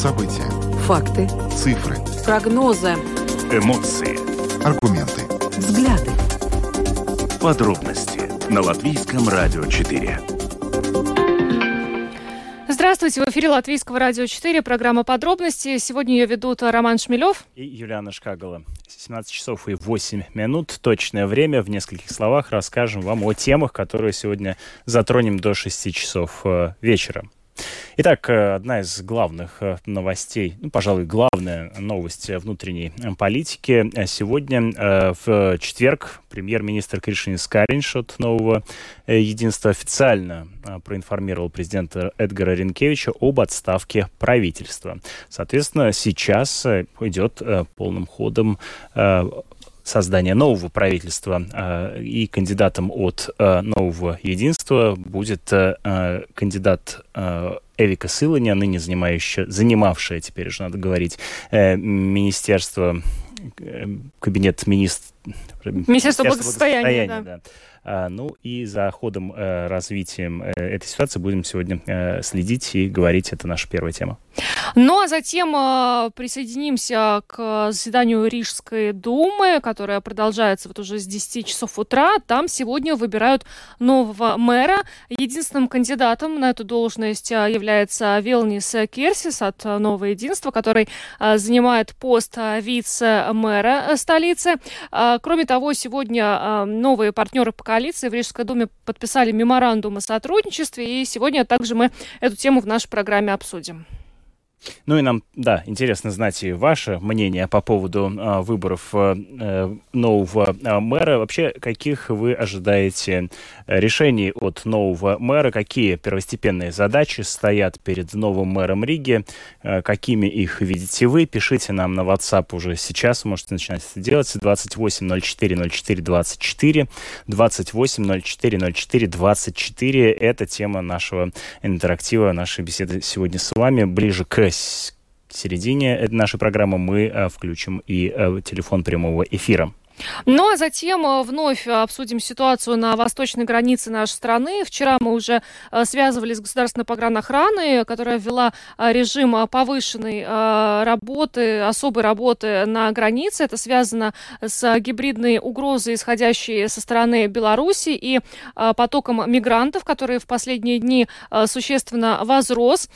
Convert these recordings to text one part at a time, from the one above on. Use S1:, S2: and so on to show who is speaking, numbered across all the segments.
S1: События.
S2: Факты.
S1: Цифры.
S2: Прогнозы.
S3: Эмоции.
S1: Аргументы.
S2: Взгляды.
S3: Подробности на Латвийском радио 4.
S4: Здравствуйте, в эфире Латвийского радио 4, программа «Подробности». Сегодня ее ведут Роман Шмелев
S5: и Юлиана Шкагала. 17 часов и 8 минут, точное время. В нескольких словах расскажем вам о темах, которые сегодня затронем до 6 часов э, вечера. Итак, э, одна из главных э, новостей, ну, пожалуй, главная новость внутренней политики. Сегодня, э, в четверг, премьер-министр Кришин Скаринш от нового единства официально проинформировал президента Эдгара Ренкевича об отставке правительства. Соответственно, сейчас идет полным ходом создания нового правительства э, и кандидатом от э, нового единства будет э, кандидат Эвика Сыланя, ныне занимающая, занимавшая, теперь уже надо говорить, министерство, кабинет министр...
S4: Министерство благосостояния, благосостояния
S5: да. да. А, ну и за ходом э, развитием э, этой ситуации будем сегодня э, следить и говорить. Это наша первая тема.
S4: Ну а затем присоединимся к заседанию Рижской думы, которое продолжается вот уже с 10 часов утра. Там сегодня выбирают нового мэра. Единственным кандидатом на эту должность является Вилнис Керсис от Нового Единства, который занимает пост вице-мэра столицы. Кроме того, сегодня новые партнеры по коалиции в Рижской думе подписали меморандум о сотрудничестве, и сегодня также мы эту тему в нашей программе обсудим.
S5: Ну и нам, да, интересно знать и ваше мнение по поводу э, выборов э, нового э, мэра. Вообще, каких вы ожидаете решений от нового мэра? Какие первостепенные задачи стоят перед новым мэром Риги? Э, какими их видите вы? Пишите нам на WhatsApp уже сейчас. Можете начинать это делать. 28 04 04 24 28 04 04 24. Это тема нашего интерактива, нашей беседы сегодня с вами. Ближе к середине нашей программы мы э, включим и э, телефон прямого эфира.
S4: Ну а затем э, вновь обсудим ситуацию на восточной границе нашей страны. Вчера мы уже э, связывались с государственной погранохраной, которая ввела э, режим повышенной работы, особой работы на границе. Это связано с гибридной угрозой, исходящей со стороны Беларуси и потоком мигрантов, которые в последние дни существенно возрос.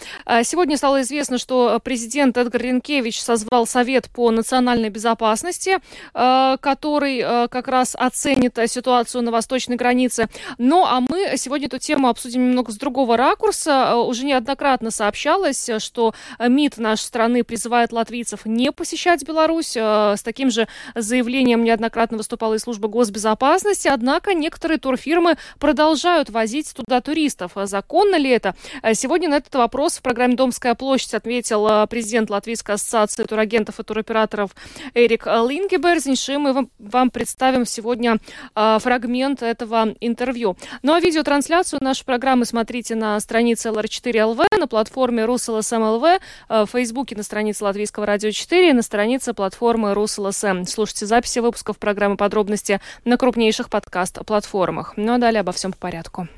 S4: Сегодня стало известно, что президент Эдгар Ренкевич созвал Совет по национальной безопасности, который который э, как раз оценит э, ситуацию на восточной границе. Ну, а мы сегодня эту тему обсудим немного с другого ракурса. Э, уже неоднократно сообщалось, что МИД нашей страны призывает латвийцев не посещать Беларусь. С таким же заявлением неоднократно выступала и служба госбезопасности. Однако некоторые турфирмы продолжают возить туда туристов. Законно ли это? Сегодня на этот вопрос в программе «Домская площадь» ответил президент Латвийской ассоциации турагентов и туроператоров Эрик Лингеберзинш. И мы вам представим сегодня э, фрагмент этого интервью. Ну а видеотрансляцию нашей программы смотрите на странице LR4LV, на платформе Rus.LSM.lv, э, в Фейсбуке на странице Латвийского радио 4 и на странице платформы Rus.LSM. Слушайте записи выпусков программы «Подробности» на крупнейших подкаст-платформах. Ну а далее обо всем по порядку.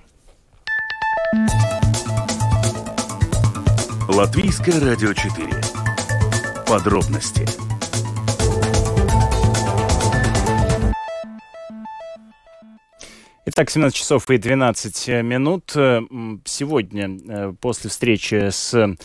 S3: Латвийское радио 4. Подробности
S5: Итак, 17 часов и 12 э, минут. Э, сегодня, э, после встречи с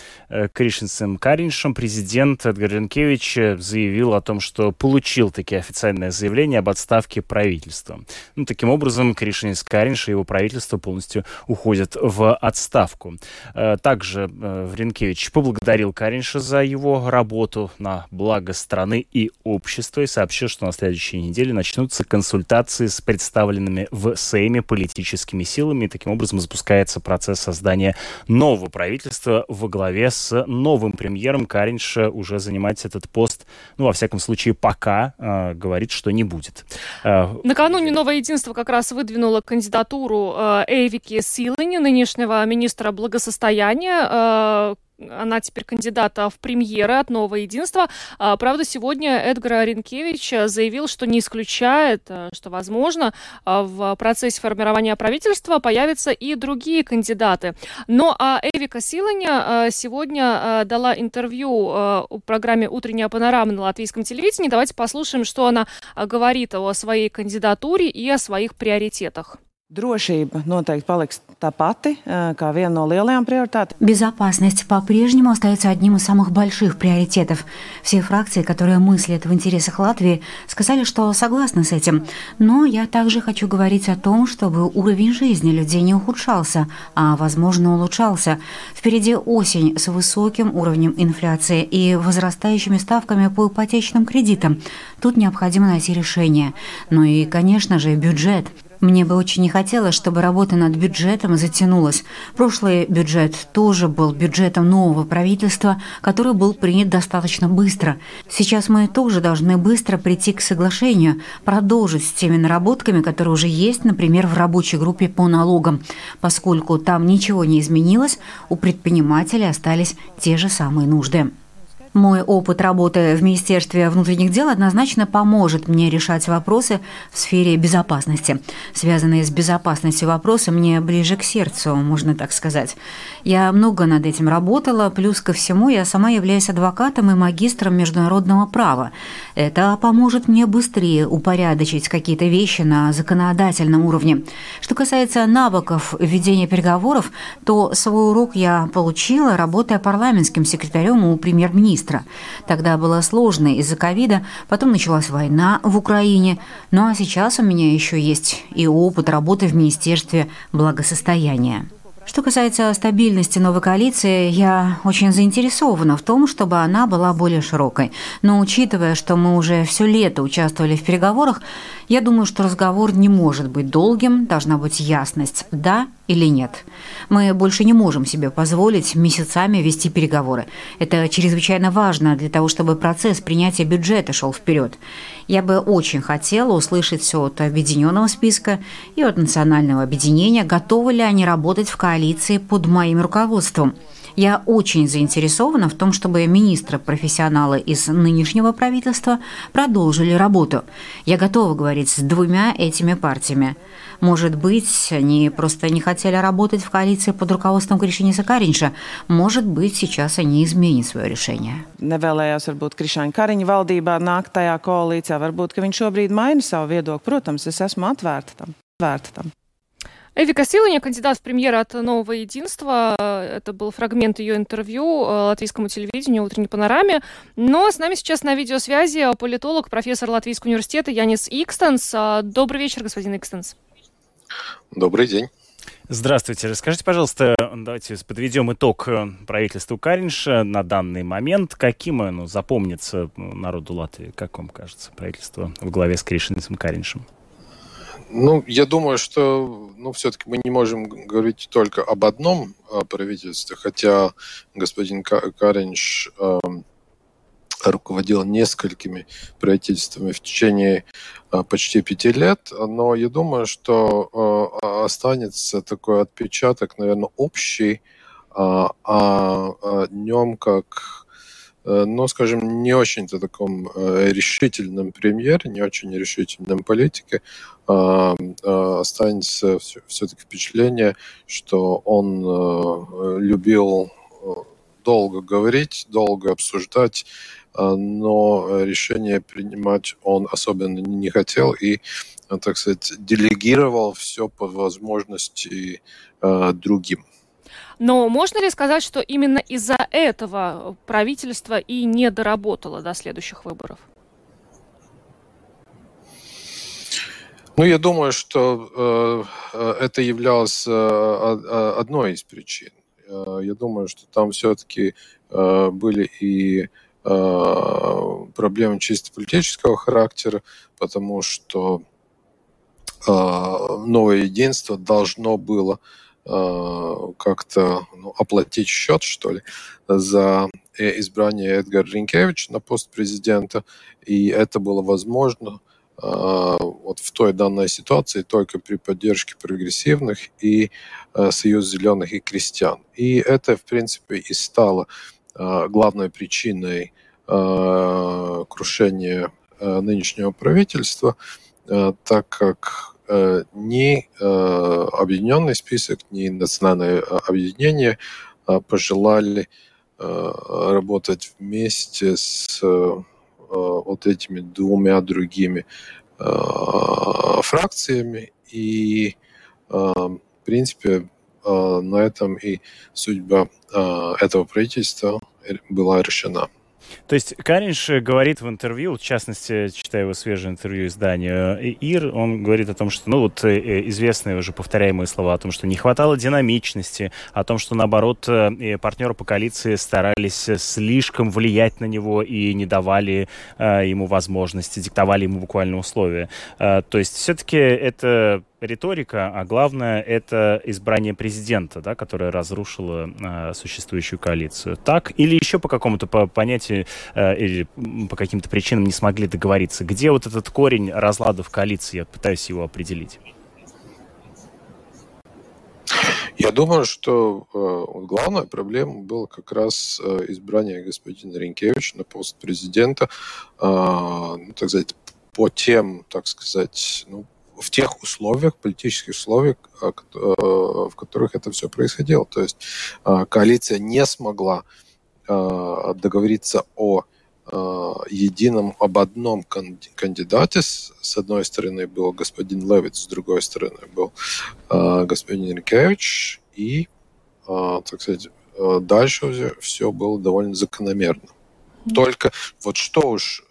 S5: Кришинцем Кариншем, президент Эдгар Ренкевич заявил о том, что получил такие официальное заявление об отставке правительства. Ну, таким образом, Кришинец Каринш и его правительство полностью уходят в отставку. Также Ренкевич поблагодарил Каринша за его работу на благо страны и общества и сообщил, что на следующей неделе начнутся консультации с представленными в Сейме политическими силами. И таким образом запускается процесс создания нового правительства во главе с новым премьером. Каринш уже занимать этот пост, ну, во всяком случае, пока э, говорит, что не будет.
S4: Э, Накануне Новое Единство как раз выдвинуло кандидатуру э, Эйвики Силани, нынешнего министра благосостояния, э, она теперь кандидата в премьеры от Нового Единства. А, правда, сегодня Эдгар Ренкевич заявил, что не исключает, э, что, возможно, а, в процессе формирования правительства появятся и другие кандидаты. Но а Эвика Силаня сегодня дала интервью в программе «Утренняя панорама» на латвийском телевидении. Давайте послушаем, что она говорит о своей кандидатуре и о своих приоритетах.
S1: Drošība noteikti paliks та пати, kā viena no lielajām приоритетами.
S6: Безопасность по-прежнему остается одним из самых больших приоритетов. Все фракции, которые мыслят в интересах Латвии, сказали, что согласны с этим. Но я также хочу говорить о том, чтобы уровень жизни людей не ухудшался, а, возможно, улучшался. Впереди осень с высоким уровнем инфляции и возрастающими ставками по ипотечным кредитам. Тут необходимо найти решение. Ну и, конечно же, бюджет. Мне бы очень не хотелось, чтобы работа над бюджетом затянулась. Прошлый бюджет тоже был бюджетом нового правительства, который был принят достаточно быстро. Сейчас мы тоже должны быстро прийти к соглашению, продолжить с теми наработками, которые уже есть, например, в рабочей группе по налогам. Поскольку там ничего не изменилось, у предпринимателей остались те же самые нужды. Мой опыт работы в Министерстве внутренних дел однозначно поможет мне решать вопросы в сфере безопасности. Связанные с безопасностью вопросы мне ближе к сердцу, можно так сказать. Я много над этим работала, плюс ко всему я сама являюсь адвокатом и магистром международного права. Это поможет мне быстрее упорядочить какие-то вещи на законодательном уровне. Что касается навыков ведения переговоров, то свой урок я получила, работая парламентским секретарем у премьер-министра министра. Тогда было сложно из-за ковида, потом началась война в Украине. Ну а сейчас у меня еще есть и опыт работы в Министерстве благосостояния. Что касается стабильности новой коалиции, я очень заинтересована в том, чтобы она была более широкой. Но учитывая, что мы уже все лето участвовали в переговорах, я думаю, что разговор не может быть долгим, должна быть ясность, да или нет. Мы больше не можем себе позволить месяцами вести переговоры. Это чрезвычайно важно для того, чтобы процесс принятия бюджета шел вперед. Я бы очень хотела услышать все от объединенного списка и от национального объединения, готовы ли они работать в коалиции под моим руководством – я очень заинтересована в том, чтобы министры-профессионалы из нынешнего правительства продолжили работу. Я готова говорить с двумя этими партиями. Может быть, они просто не хотели работать в коалиции под руководством Кришиниса Каринša. Может быть, сейчас они изменят свое решение.
S1: Nevēlējās varbūt Krišāņa Kariņa valdībā nākt tajā koalīcijā. Varbūt, viņš šobrīd maina savu viedokli. Protams, es esmu atvērta tam. Atvērta tam.
S4: Эвика Силаня, кандидат в премьеры от Нового Единства. Это был фрагмент ее интервью э, латвийскому телевидению «Утренней панораме». Но с нами сейчас на видеосвязи политолог, профессор Латвийского университета Янис Икстенс. А, добрый вечер, господин Икстенс.
S7: Добрый день.
S5: Здравствуйте. Расскажите, пожалуйста, давайте подведем итог э, правительству Каринша на данный момент. Каким оно запомнится народу Латвии, как вам кажется, правительство в главе с Кришинисом Кариншем?
S7: Ну, я думаю, что ну, все-таки мы не можем говорить только об одном э, правительстве, хотя господин Каринч э, руководил несколькими правительствами в течение э, почти пяти лет, но я думаю, что э, останется такой отпечаток, наверное, общий о, о нем как Э, но, скажем, не очень-то таком э, решительном премьере, не очень решительном политике, а, а, останется все-таки впечатление, что он э, любил долго говорить, долго обсуждать, но решение принимать он особенно не хотел и, так сказать, делегировал все по возможности другим.
S4: Но можно ли сказать, что именно из-за этого правительство и не доработало до следующих выборов?
S7: Ну, я думаю, что э, это являлось э, одной из причин. Э, я думаю, что там все-таки э, были и э, проблемы чисто политического характера, потому что э, новое единство должно было Э, как-то ну, оплатить счет, что ли, за э, избрание Эдгара Ринкевича на пост президента, и это было возможно вот в той данной ситуации только при поддержке прогрессивных и Союз зеленых и крестьян. И это, в принципе, и стало главной причиной крушения нынешнего правительства, так как ни объединенный список, ни национальное объединение пожелали работать вместе с вот этими двумя другими фракциями. И, в принципе, на этом и судьба этого правительства была решена.
S5: То есть Каринш говорит в интервью, в частности, читая его свежее интервью изданию э, ИР, он говорит о том, что, ну вот э, э, известные уже повторяемые слова о том, что не хватало динамичности, о том, что, наоборот, партнеры по коалиции старались слишком влиять на него и не давали ему возможности, диктовали ему буквально условия. То есть все-таки это риторика, а главное это избрание президента, да, которое разрушило э, существующую коалицию. Так? Или еще по какому-то по понятию э, или по каким-то причинам не смогли договориться? Где вот этот корень разлада в коалиции? Я пытаюсь его определить.
S7: Я думаю, что э, главная проблема была как раз э, избрание господина Ренкевича на пост президента, э, ну, так сказать, по тем, так сказать, ну, в тех условиях, политических условиях, а, э, в которых это все происходило. То есть а, коалиция не смогла договориться о едином об одном кандидате. С одной стороны был господин Левиц, с другой стороны был господин Рикевич. И, так сказать, дальше все было довольно закономерно. Только вот что уж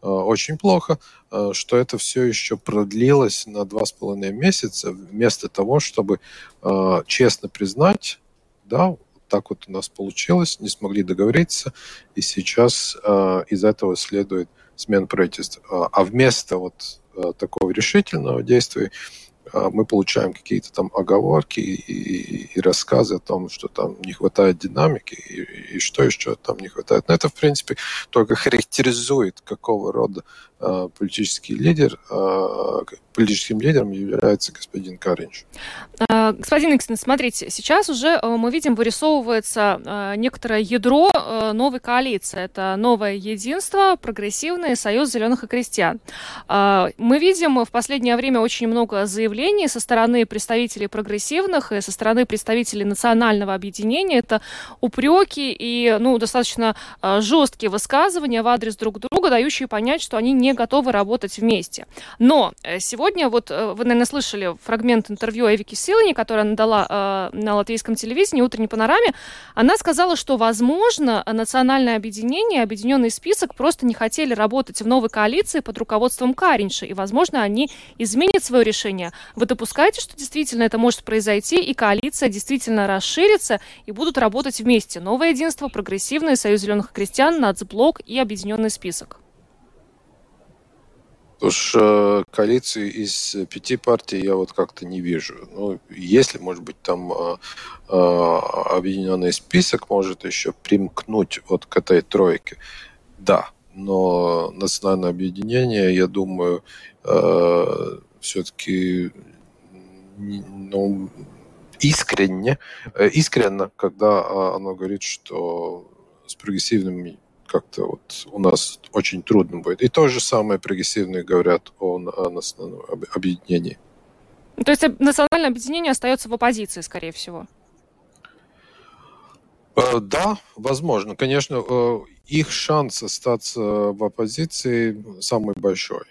S7: очень плохо – Э, что это все еще продлилось на два с половиной месяца, вместо того, чтобы э, честно признать, да, так вот у нас получилось, не смогли договориться, и сейчас э, из этого следует смена правительства. А вместо вот такого решительного действия мы получаем какие-то там оговорки и, и, и рассказы о том, что там не хватает динамики и, и что еще там не хватает. Но это, в принципе, только характеризует, какого рода э, политический лидер, э, политическим лидером является господин Каринч.
S4: Господин Иксен, смотрите, сейчас уже мы видим, вырисовывается некоторое ядро новой коалиции. Это новое единство, прогрессивный союз зеленых и крестьян. Мы видим в последнее время очень много заявлений со стороны представителей прогрессивных и со стороны представителей национального объединения. Это упреки и ну, достаточно э, жесткие высказывания в адрес друг друга, дающие понять, что они не готовы работать вместе. Но э, сегодня, вот э, вы, наверное, слышали фрагмент интервью Эвики Силани, которую она дала э, на латвийском телевидении «Утренней панораме». Она сказала, что, возможно, национальное объединение, объединенный список просто не хотели работать в новой коалиции под руководством Каринша, и, возможно, они изменят свое решение, вы допускаете, что действительно это может произойти, и коалиция действительно расширится, и будут работать вместе Новое единство, Прогрессивный, Союз зеленых крестьян, Нацблок и Объединенный список?
S7: Уж э, коалиции из пяти партий я вот как-то не вижу. Ну, если, может быть, там э, э, объединенный список может еще примкнуть вот к этой тройке, да. Но национальное объединение, я думаю, все-таки ну, искренне, искренно, когда оно говорит, что с прогрессивными как-то вот у нас очень трудно будет. И то же самое прогрессивные говорят о, о национальном объединении.
S4: То есть национальное объединение остается в оппозиции, скорее всего?
S7: Э, да, возможно. Конечно, э, их шанс остаться в оппозиции самый большой.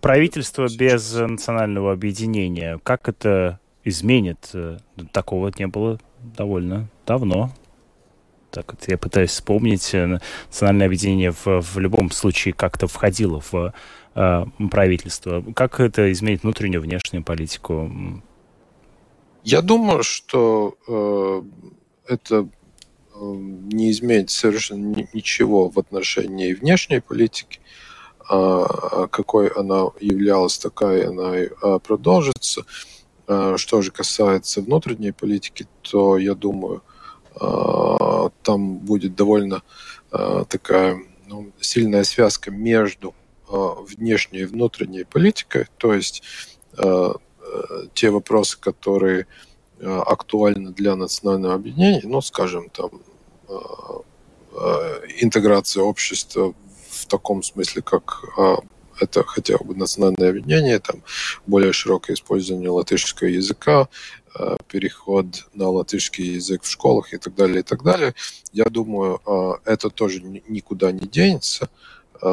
S5: Правительство без национального объединения, как это изменит? Такого не было довольно давно. Так вот, я пытаюсь вспомнить, национальное объединение в, в любом случае как-то входило в э, правительство. Как это изменит внутреннюю, внешнюю политику?
S7: Я думаю, что э, это не изменит совершенно ничего в отношении внешней политики. А, какой она являлась, такая она и а, продолжится. А, что же касается внутренней политики, то я думаю, там будет довольно такая ну, сильная связка между внешней и внутренней политикой, то есть те вопросы, которые актуальны для национального объединения, ну, скажем, там, интеграция общества в таком смысле, как это хотя бы национальное объединение, там более широкое использование латышского языка, э, переход на латышский язык в школах и так далее, и так далее. Я думаю, э, это тоже никуда не денется э,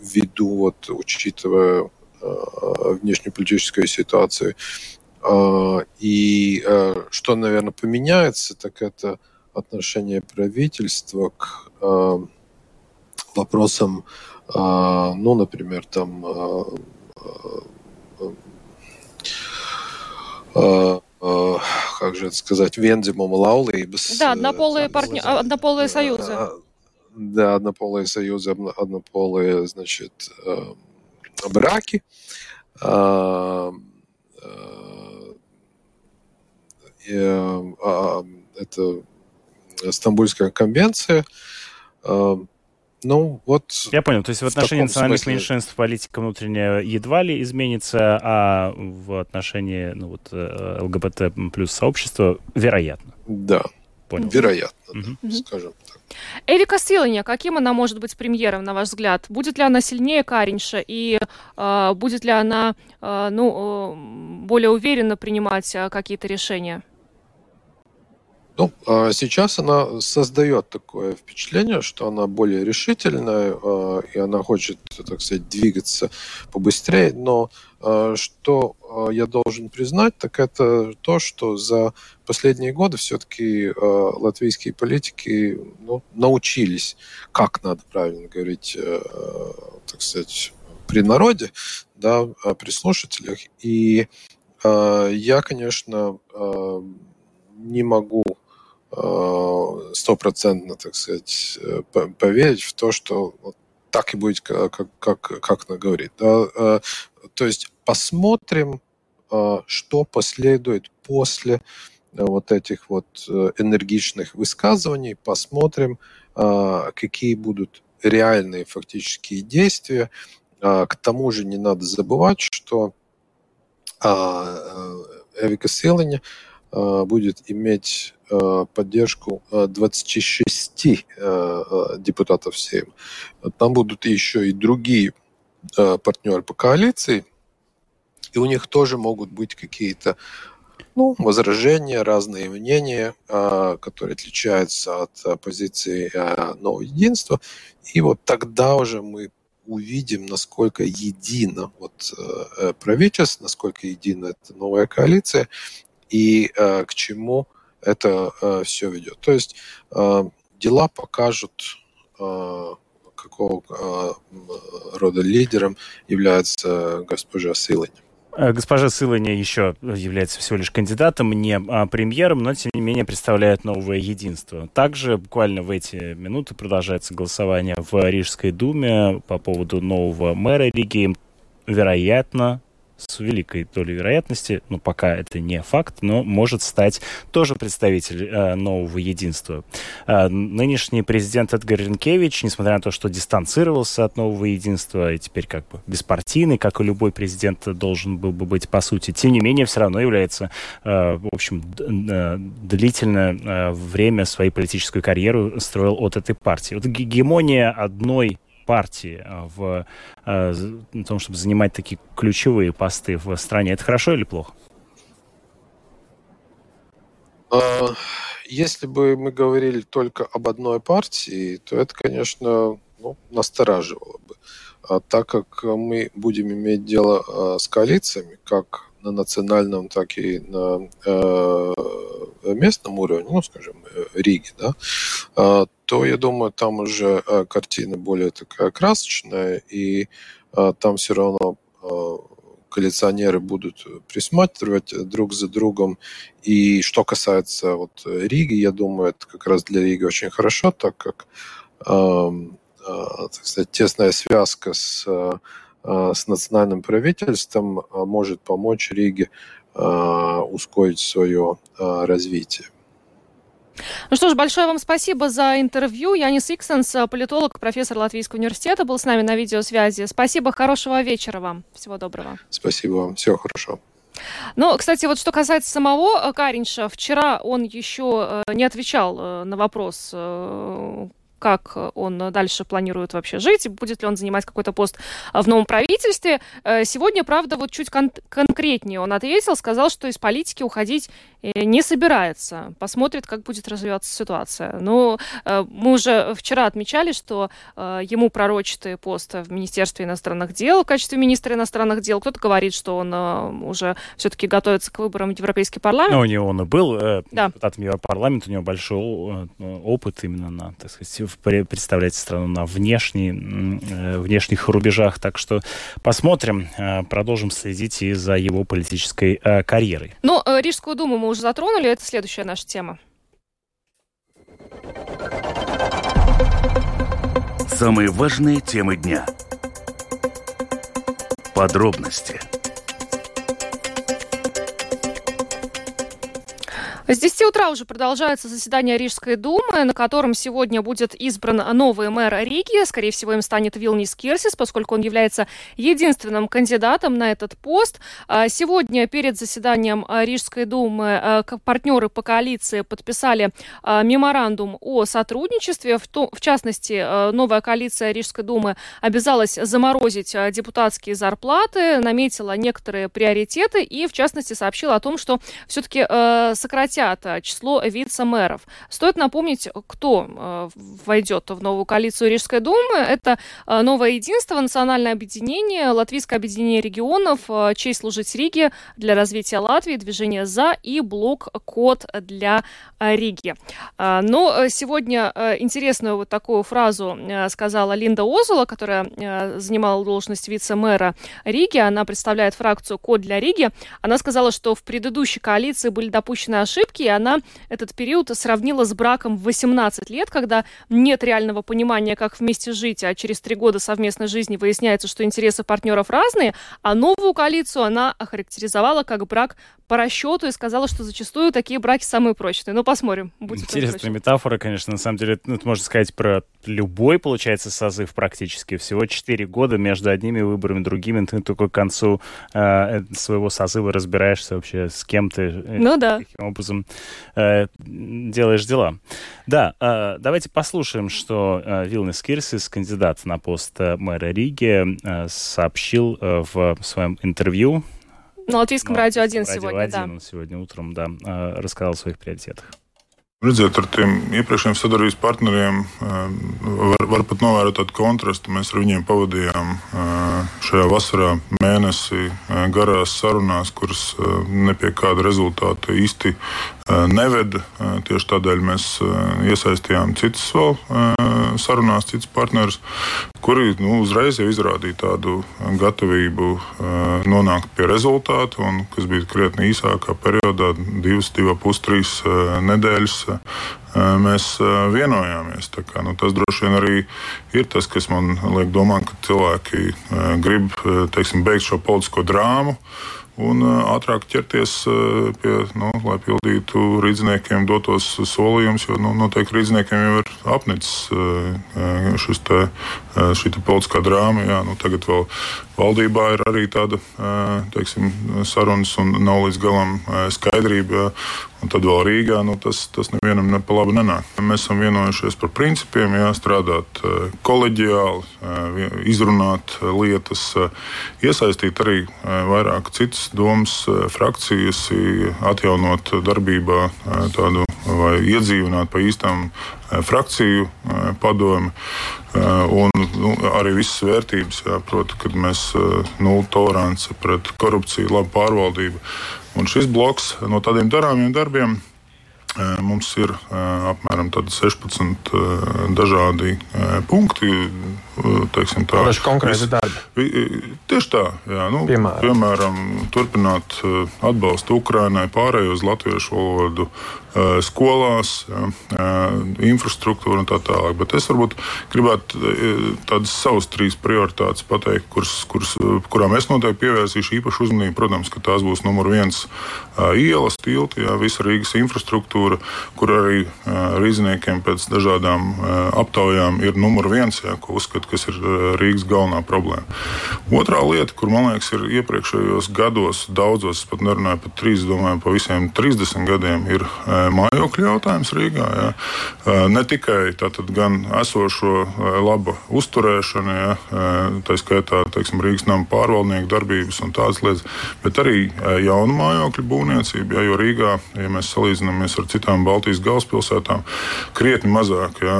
S7: ввиду, вот, учитывая внешнеполитическую ситуацию. И что, наверное, поменяется, так это отношение правительства к вопросам ну, например, там как же это сказать, вендимум лаулības.
S4: Да, однополые, партня... однополые союзы.
S7: Да, однополые союзы, однополые, значит, браки. Это Стамбульская конвенция. Ну, вот...
S5: Я понял. То есть в отношении в национальных смысле... меньшинств политика внутренняя едва ли изменится, а в отношении ну, вот, э, ЛГБТ плюс сообщества вероятно.
S7: Да. Понял. Вероятно, угу. да, скажем так.
S4: Эрика Силаня, каким она может быть премьером, на ваш взгляд? Будет ли она сильнее Каринша и э, будет ли она э, ну, э, более уверенно принимать э, какие-то решения?
S7: Ну, а сейчас она создает такое впечатление, что она более решительная, а, и она хочет, так сказать, двигаться побыстрее. Но а, что я должен признать, так это то, что за последние годы все-таки латвийские политики ну, научились, как надо правильно говорить, так сказать, при народе, да, при слушателях. И я, конечно, не могу стопроцентно, так сказать, э, поверить в то, что так и будет, как, как, как она говорит. Да? Э, то есть посмотрим, э, что последует после вот этих вот энергичных высказываний, посмотрим, какие будут реальные фактические действия. К тому же не надо забывать, что Эвика Селани будет иметь Э, поддержку 26 э, э, депутатов Сейма. Там будут еще и другие партнеры по коалиции, и у них тоже могут быть какие-то ну, возражения, разные мнения, которые отличаются от позиции нового единства. И вот тогда уже мы увидим, насколько едино вот, правительство, насколько едина эта новая коалиция и к чему это э, все ведет. То есть э, дела покажут, э, какого э, рода лидером является госпожа Силань.
S5: Э, госпожа Сыланя еще является всего лишь кандидатом, не а, премьером, но тем не менее представляет новое единство. Также буквально в эти минуты продолжается голосование в Рижской думе по поводу нового мэра Риги. Вероятно, с великой долей вероятности, ну, пока это не факт, но может стать тоже представитель э, нового единства. Э, нынешний президент Эдгар Ренкевич, несмотря на то, что дистанцировался от нового единства и теперь как бы беспартийный, как и любой президент должен был бы быть по сути, тем не менее все равно является, э, в общем, э, длительное э, время своей политическую карьеру строил от этой партии. Вот гегемония одной партии а, в, в том, чтобы занимать такие ключевые посты в стране, это хорошо или плохо?
S7: А, если бы мы говорили только об одной партии, то это, конечно, ну, настораживало бы. А так как мы будем иметь дело с коалициями, как на национальном, так и на э, местном уровне, ну, скажем, э, Риге, да, э, то, я думаю, там уже э, картина более такая красочная, и там все равно коллекционеры будут присматривать друг за другом. И что касается вот Риги, я думаю, это как раз для Риги очень хорошо, так как э, э, так сказать, тесная связка с с национальным правительством э, может помочь Риге э, ускорить свое развитие.
S4: Ну что ж, большое вам спасибо за интервью. Янис Иксенс, политолог, профессор Латвийского университета, был с нами на видеосвязи. Спасибо, хорошего вечера вам. Всего доброго.
S7: Спасибо вам. Всего хорошо.
S4: Ну, кстати, вот что касается самого Каринша, вчера он еще не отвечал на вопрос, как он дальше планирует вообще жить, будет ли он занимать какой-то пост в новом правительстве. Э, сегодня, правда, вот чуть кон- конкретнее он ответил, сказал, что из политики уходить не собирается. Посмотрит, как будет развиваться ситуация. Ну, э, мы уже вчера отмечали, что ему пророчит пост в Министерстве иностранных дел в качестве министра иностранных дел. Кто-то говорит, что он уже все-таки готовится к выборам в Европейский парламент.
S5: Ну, у него он и был да. депутатом Европарламента, у него большой опыт именно на, так сказать, представлять страну на внешней, э, внешних рубежах. Так что посмотрим, э, продолжим следить и за его политической э, карьерой.
S4: Ну, Рижскую думу мы уже затронули, это следующая наша тема.
S3: Самые важные темы дня. Подробности –
S4: С 10 утра уже продолжается заседание Рижской думы, на котором сегодня будет избран новый мэр Риги. Скорее всего, им станет Вилнис Кирсис, поскольку он является единственным кандидатом на этот пост. А сегодня перед заседанием Рижской думы а, партнеры по коалиции подписали а, меморандум о сотрудничестве. В частности, новая коалиция Рижской думы обязалась заморозить депутатские зарплаты, наметила некоторые приоритеты и, в частности, сообщила о том, что все-таки сократят сократят э, число вице-мэров. Стоит напомнить, кто э, войдет в новую коалицию Рижской думы. Это э, Новое единство, Национальное объединение, Латвийское объединение регионов, Честь служить Риге для развития Латвии, Движение «За» и блок «Код для Риги». Но сегодня интересную вот такую фразу сказала Линда Озула, которая занимала должность вице-мэра Риги. Она представляет фракцию «Код для Риги». Она сказала, что в предыдущей коалиции были допущены ошибки, ошибки, и она этот период сравнила с браком в 18 лет, когда нет реального понимания, как вместе жить, а через три года совместной жизни выясняется, что интересы партнеров разные, а новую коалицию она охарактеризовала как брак по расчету и сказала, что зачастую такие браки самые прочные. Ну, посмотрим.
S5: Будет Интересная метафора, конечно, на самом деле, ну, это можно сказать про любой, получается, созыв практически. Всего 4 года между одними выборами, другими. Ты только к концу э, своего созыва разбираешься вообще, с кем ты,
S4: э, ну, да.
S5: каким образом э, делаешь дела. Да, э, давайте послушаем, что э, Вилнес Кирсис, кандидат на пост э, мэра Риги, э, сообщил э, в своем интервью
S4: на Латвийском радио 1 сегодня,
S5: да. Он сегодня утром, да, рассказал о своих приоритетах.
S8: Redziet, ar tiem iepriekšējiem sadarbības partneriem var, var pat novērot tādu kontrastu. Mēs ar viņiem pavadījām šajā vasarā mēnesi garās sarunās, kuras ne pie kāda rezultāta īsti neveda. Tieši tādēļ mēs iesaistījām citus vēl sarunās, citus partnerus, kuri nu, uzreiz jau izrādīja tādu gatavību nonākt pie rezultātu, un kas bija krietni īsākā periodā, divas, divas, pus trīs nedēļas mēs vienojāmies. Kā, nu, tas droši vien arī ir tas, kas man liek domāt, ka cilvēki grib teiksim, beigt šo politisko drāmu un ātrāk ķerties pie, nu, lai pildītu rīzniekiem dotos solījumus, jo nu, noteikti rīzniekiem jau ir apnicis šis te, šī te politiskā drāma. Jā, nu, tagad vēl valdībā ir arī tāda teiksim, sarunas un nav līdz galam skaidrība. Un tad vēl Rīgā nu, tas, tas nevienam ne pa labi nenāk. Mēs esam vienojušies par principiem, jā, strādāt koleģiāli, izrunāt lietas, iesaistīt arī vairāk citas domas, frakcijas, atjaunot darbībā tādu vai iedzīvināt pa īstām frakciju padomi. Un nu, arī visas vērtības, proti, kad mēs nulle tolerance pret korupciju, labu pārvaldību. Un šis bloks no tādiem darāmiem darbiem Mums ir apmēram 16 dažādi punkti.
S9: Ir konkrēti darbi.
S8: Tieši tā, jā, nu, piemēram. piemēram, turpināt atbalstu Ukrainai, pārējo uz latviešu valodu skolās, jā, infrastruktūru un tā tālāk. Bet es varbūt gribētu tādas savas trīs prioritātes pateikt, kuras, kuras, kurām es noteikti pievērsīšu īpašu uzmanību. Protams, ka tās būs numur viens ielas, tilti, jā, visa Rīgas infrastruktūra, kur arī rīzniekiem pēc dažādām aptaujām ir numur viens, jā, ko uzskata, kas ir Rīgas galvenā problēma. Otrā lieta, kur man liekas, ir iepriekšējos gados, daudzos, pat nerunāju par trīs, domāju, pa visiem 30 gadiem, ir mājokļu jautājums Rīgā. Jā. Ne tikai tātad gan esošo laba uzturēšana, jā, tā skaitā teiksim, Rīgas nama pārvaldnieku darbības un tādas lietas, bet arī jaunu mājokļu būvniecību. Jā, jo Rīgā, ja mēs salīdzinamies ar citām Baltijas galvaspilsētām, krietni mazāk jā,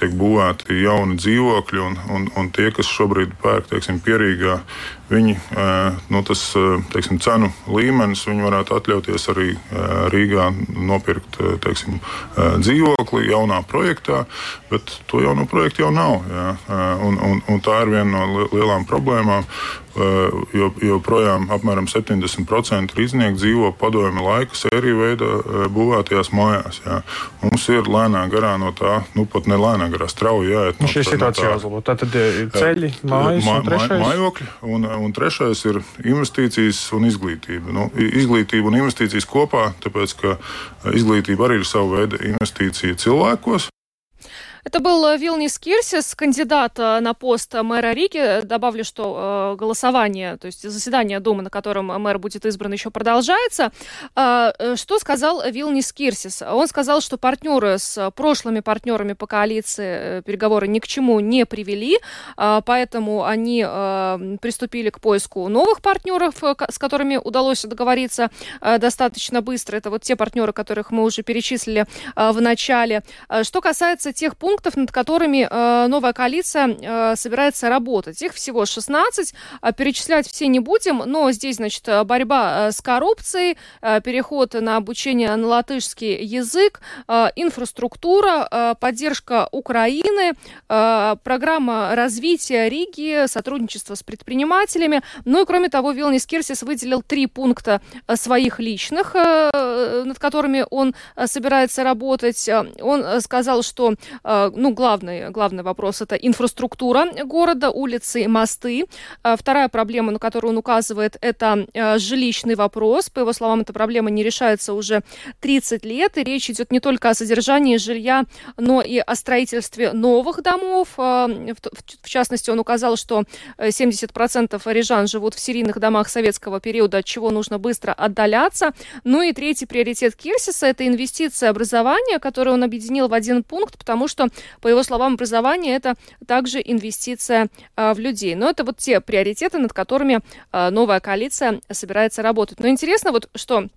S8: tiek būvēti jauni dzīvokļi, un, un, un tie, kas šobrīd pērk teiksim, pierīgā, viņi nu, tas teiksim, cenu līmenis, viņi varētu atļauties arī Rīgā nopirkt teiksim, dzīvokli jaunā projektā, bet to jauno projektu jau nav. Jā. Un, un, un tā ir viena no lielām problēmām. Jo, joprojām apmēram 70% rīznieku dzīvo padomju laika sēriju veidā būvētajās mājās. Jā. Mums ir lēnā garā no tā, nu pat ne lēnā garā, strauji jāiet.
S9: Nu, šī situācija jāuzlabo. Tātad ir ceļi, mājas
S8: ma,
S9: un trešais?
S8: Mājokļi un, un trešais ir investīcijas un izglītība. Nu, izglītība un investīcijas kopā, tāpēc ka izglītība arī ir sava veida investīcija cilvēkos.
S4: Это был Вилнис Кирсис, кандидат на пост мэра Риги. Добавлю, что э, голосование, то есть заседание Думы, на котором мэр будет избран, еще продолжается. Э, что сказал Вилнис Кирсис? Он сказал, что партнеры с прошлыми партнерами по коалиции переговоры ни к чему не привели, э, поэтому они э, приступили к поиску новых партнеров, с которыми удалось договориться э, достаточно быстро. Это вот те партнеры, которых мы уже перечислили э, в начале. Что касается тех пунктов, пунктов, над которыми э, новая коалиция э, собирается работать. Их всего 16. Э, перечислять все не будем, но здесь, значит, борьба с коррупцией, переход на обучение на латышский язык, инфраструктура, поддержка Украины, программа развития Риги, сотрудничество с предпринимателями. Ну и, кроме того, Вилнис Кирсис выделил три пункта своих личных, над которыми он собирается работать. Он сказал, что ну, главный, главный вопрос – это инфраструктура города, улицы, мосты. Вторая проблема, на которую он указывает, это жилищный вопрос. По его словам, эта проблема не решается уже 30 лет, и речь идет не только о содержании жилья, но и о строительстве новых домов. В частности, он указал, что 70% рижан живут в серийных домах советского периода, от чего нужно быстро отдаляться. Ну и третий приоритет Кирсиса – это инвестиции образования, которые он объединил в один пункт, потому что по его словам, образование – это также инвестиция а, в людей. Но это вот те приоритеты, над которыми а, новая коалиция собирается работать. Но интересно вот, что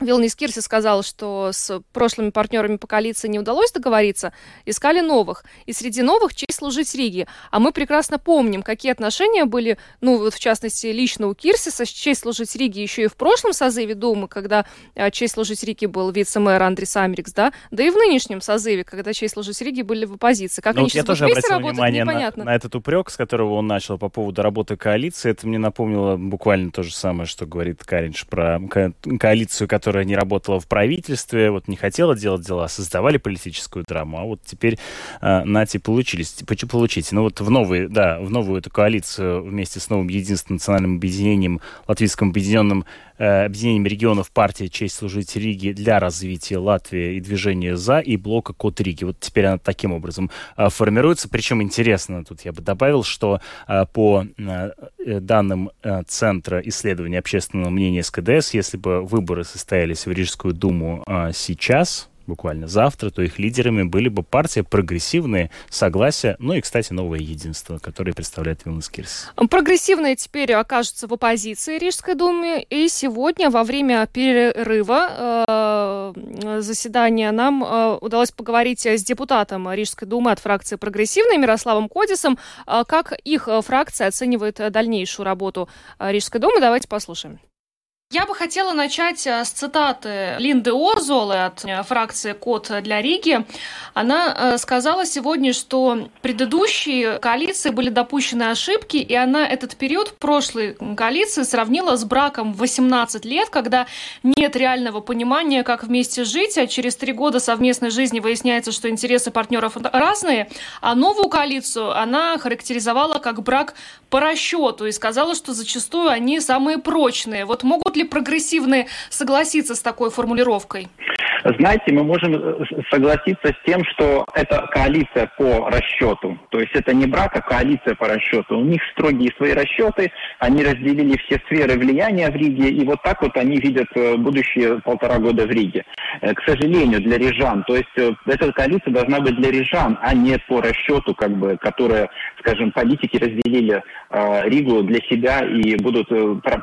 S4: Вилнис Кирси сказал, что с прошлыми партнерами по коалиции не удалось договориться, искали новых. И среди новых честь служить Риге. А мы прекрасно помним, какие отношения были, ну вот в частности, лично у Кирсиса, честь служить Риге еще и в прошлом созыве Думы, когда а, честь служить Риге был вице-мэр Андрей Америкс, да, да и в нынешнем созыве, когда честь служить Риге были в оппозиции. Как
S5: Но
S4: они
S5: вот я тоже обратил
S4: работать,
S5: внимание
S4: непонятно.
S5: на, на этот упрек, с которого он начал по поводу работы коалиции. Это мне напомнило буквально то же самое, что говорит Каринч про ко- коалицию, которая не работала в правительстве, вот не хотела делать дела, создавали политическую драму, а вот теперь э, нати получились, получите. Ну вот в новую, да, в новую эту коалицию вместе с новым единственным национальным объединением, латвийским объединенным э, объединением регионов партии «Честь служить Риге» для развития Латвии и движения «За» и блока «Код Риги». Вот теперь она таким образом э, формируется. Причем интересно, тут я бы добавил, что э, по э, данным э, Центра исследования общественного мнения СКДС, если бы выборы состоялись в Рижскую думу э, сейчас, буквально завтра, то их лидерами были бы партия прогрессивные, согласие, ну и, кстати, новое единство, которое представляет Вилнес Кирс.
S4: Прогрессивные теперь окажутся в оппозиции Рижской думе. И сегодня во время перерыва э, заседания нам э, удалось поговорить с депутатом Рижской думы от фракции прогрессивной Мирославом Кодисом, э, как их фракция оценивает дальнейшую работу Рижской думы. Давайте послушаем. Я бы хотела начать с цитаты Линды Орзолы от фракции «Код для Риги». Она сказала сегодня, что предыдущие коалиции были допущены ошибки, и она этот период прошлой коалиции сравнила с браком в 18 лет, когда нет реального понимания, как вместе жить, а через три года совместной жизни выясняется, что интересы партнеров разные, а новую коалицию она характеризовала как брак по расчету и сказала, что зачастую они самые прочные. Вот могут ли прогрессивные согласиться с такой формулировкой?
S10: Знаете, мы можем э, согласиться с тем, что это коалиция по расчету. То есть это не брак, а коалиция по расчету. У них строгие свои расчеты, они разделили все сферы влияния в Риге, и вот так вот они видят э, будущие полтора года в Риге. Э, к сожалению, для рижан. То есть эта коалиция должна быть для рижан, а не по расчету, как бы, которая, скажем, политики разделили э, Ригу для себя и будут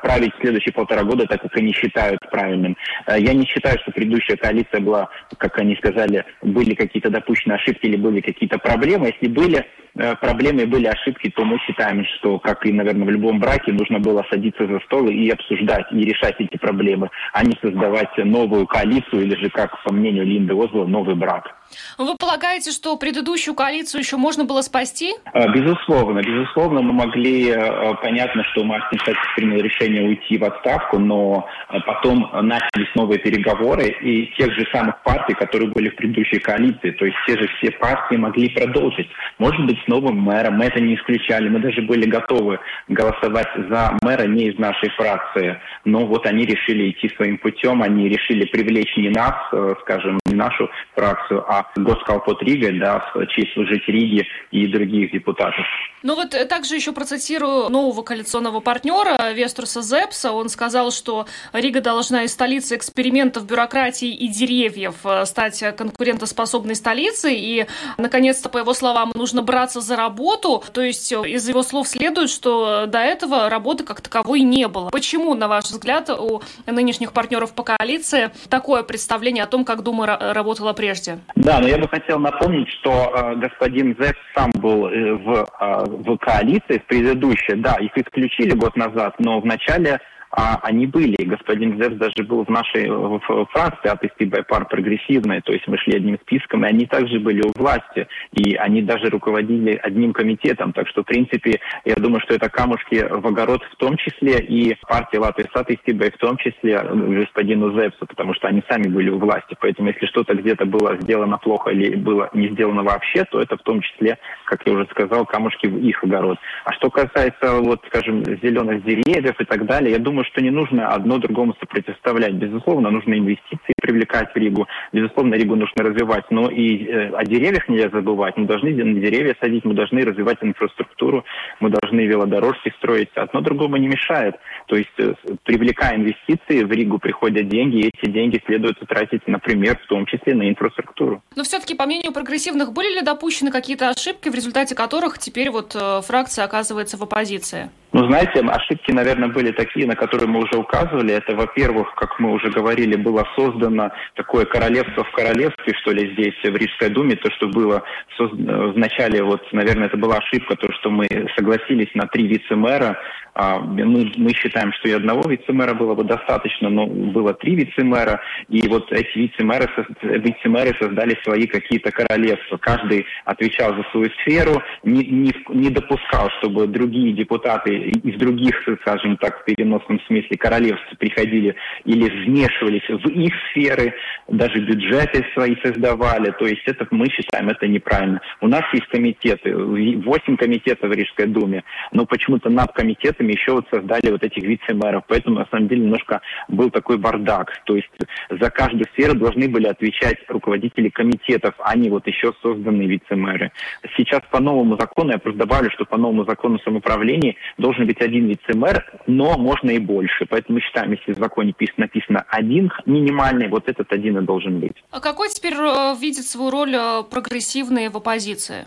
S10: править следующие полтора года так, как они считают правильным. Я не считаю, что предыдущая коалиция была, как они сказали, были какие-то допущены ошибки или были какие-то проблемы. Если были э, проблемы и были ошибки, то мы считаем, что, как и, наверное, в любом браке, нужно было садиться за стол и обсуждать, и решать эти проблемы, а не создавать новую коалицию или же, как по мнению Линды Озло, новый брак.
S4: Вы полагаете, что предыдущую коалицию еще можно было спасти?
S10: А, безусловно. Безусловно, мы могли... Э, понятно, что Мартин Шатис принял решение уйти в отставку, но э, потом начались новые переговоры, и тех же самых партий, которые были в предыдущей коалиции, то есть те же все партии могли продолжить. Может быть, с новым мэром, мы это не исключали, мы даже были готовы голосовать за мэра не из нашей фракции, но вот они решили идти своим путем, они решили привлечь не нас, э, скажем, не нашу фракцию, а Госкалпот Рига, да, в честь служить Риги и других депутатов.
S4: Ну вот э, также еще процитирую нового коалиционного партнера Вестерса Зепса. Он сказал, что Рига должна из столицы экспериментов бюрократии и деревьев э, стать конкурентоспособной столицей. И, наконец-то, по его словам, нужно браться за работу. То есть э, из его слов следует, что до этого работы как таковой не было. Почему, на ваш взгляд, у нынешних партнеров по коалиции такое представление о том, как Дума работала прежде?
S10: Да, но я бы хотел напомнить, что э, господин Зек сам был э, в, э, в коалиции в предыдущей. Да, их исключили год назад, но в начале а они были. Господин Зевс даже был в нашей в фракции от пар прогрессивной, то есть мы шли одним списком, и они также были у власти, и они даже руководили одним комитетом. Так что, в принципе, я думаю, что это камушки в огород в том числе, и партия Латвии Сатыстибай в том числе господину Зевсу, потому что они сами были у власти. Поэтому, если что-то где-то было сделано плохо или было не сделано вообще, то это в том числе, как я уже сказал, камушки в их огород. А что касается, вот, скажем, зеленых деревьев и так далее, я думаю, что не нужно одно другому сопротивлять. Безусловно, нужно инвестиции привлекать в Ригу. Безусловно, Ригу нужно развивать. Но и э, о деревьях нельзя забывать. Мы должны деревья садить, мы должны развивать инфраструктуру, мы должны велодорожки строить. Одно другому не мешает. То есть, э, привлекая инвестиции, в Ригу приходят деньги, и эти деньги следует тратить, например, в том числе на инфраструктуру.
S4: Но все-таки, по мнению прогрессивных, были ли допущены какие-то ошибки, в результате которых теперь вот э, фракция оказывается в оппозиции?
S10: Ну, знаете, ошибки, наверное, были такие, на которые мы уже указывали. Это, во-первых, как мы уже говорили, было создано такое королевство в королевстве, что ли, здесь, в Рижской думе. То, что было в начале, вот, наверное, это была ошибка, то, что мы согласились на три вице-мэра, а, мы, мы считаем, что и одного вице-мэра было бы достаточно, но было три вице-мэра, и вот эти вице-мэры, вице-мэры создали свои какие-то королевства. Каждый отвечал за свою сферу, не, не, не допускал, чтобы другие депутаты из других, скажем так, в переносном смысле королевств приходили или вмешивались в их сферы, даже бюджеты свои создавали. То есть это мы считаем это неправильно. У нас есть комитеты, восемь комитетов в Рижской думе, но почему-то над комитетами еще вот создали вот этих вице-мэров. Поэтому, на самом деле, немножко был такой бардак. То есть за каждую сферу должны были отвечать руководители комитетов, а не вот еще созданные вице-мэры. Сейчас по новому закону, я просто добавлю, что по новому закону самоуправления должен быть один вице-мэр, но можно и больше. Поэтому мы считаем, если в законе написано один минимальный, вот этот один и должен быть.
S4: А какой теперь э, видит свою роль э, прогрессивные в оппозиции?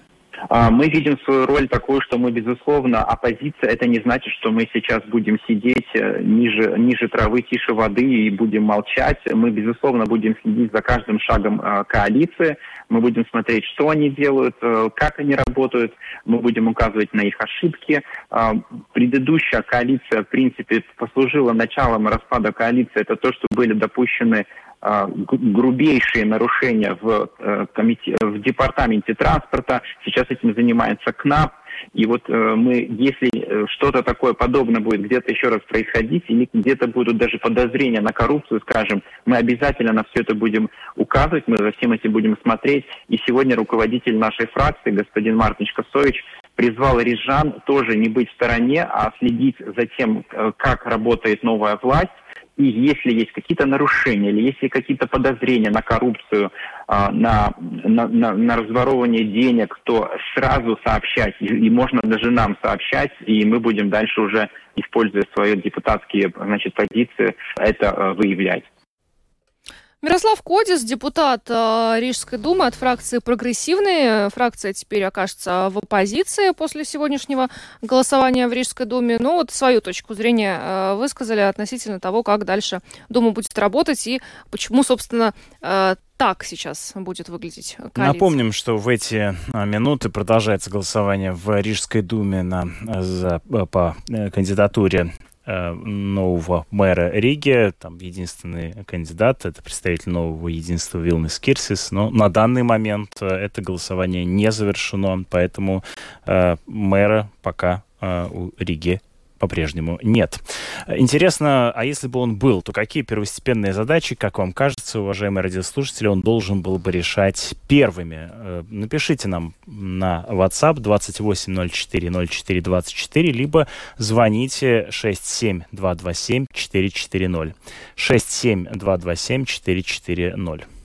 S10: А, мы видим свою роль такую, что мы, безусловно, оппозиция. Это не значит, что мы сейчас будем сидеть э, ниже, ниже травы, тише воды и будем молчать. Мы, безусловно, будем следить за каждым шагом коалиции. Мы будем смотреть, что они делают, э, как они работают. Мы будем указывать на их ошибки. А, предыдущая коалиция, в принципе, послужила началом распада коалиции. Это то, что были допущены а, грубейшие нарушения в, э, комите... в департаменте транспорта. Сейчас этим занимается КНАП. И вот э, мы, если э, что-то такое подобное будет где-то еще раз происходить, или где-то будут даже подозрения на коррупцию, скажем, мы обязательно на все это будем указывать, мы за всем этим будем смотреть. И сегодня руководитель нашей фракции, господин Мартин Косович, призвал рижан тоже не быть в стороне, а следить за тем, как работает новая власть, И если есть какие-то нарушения или если какие-то подозрения на коррупцию, а, на, на, на, на разворовывание денег, то сразу сообщать. И, и можно даже нам сообщать, и мы будем дальше уже, используя свои депутатские значит, позиции, это э, выявлять.
S4: Мирослав Кодис, депутат э, Рижской думы от фракции «Прогрессивные». Фракция теперь окажется в оппозиции после сегодняшнего голосования в Рижской думе. Ну вот свою точку зрения э, высказали относительно того, как дальше Дума будет работать и почему, собственно, э, так сейчас будет выглядеть коалиция.
S5: Напомним, что в эти а, минуты продолжается голосование в Рижской думе на, за, по кандидатуре нового мэра Риги. Там единственный кандидат, это представитель нового единства Вилнес Кирсис. Но на данный момент э, это голосование не завершено, поэтому э, мэра пока э, у Риги по-прежнему нет. Интересно, а если бы он был, то какие первостепенные задачи, как вам кажется, уважаемые радиослушатели, он должен был бы решать первыми? Э, напишите нам на WhatsApp 28040424, либо звоните 67227 440. 67227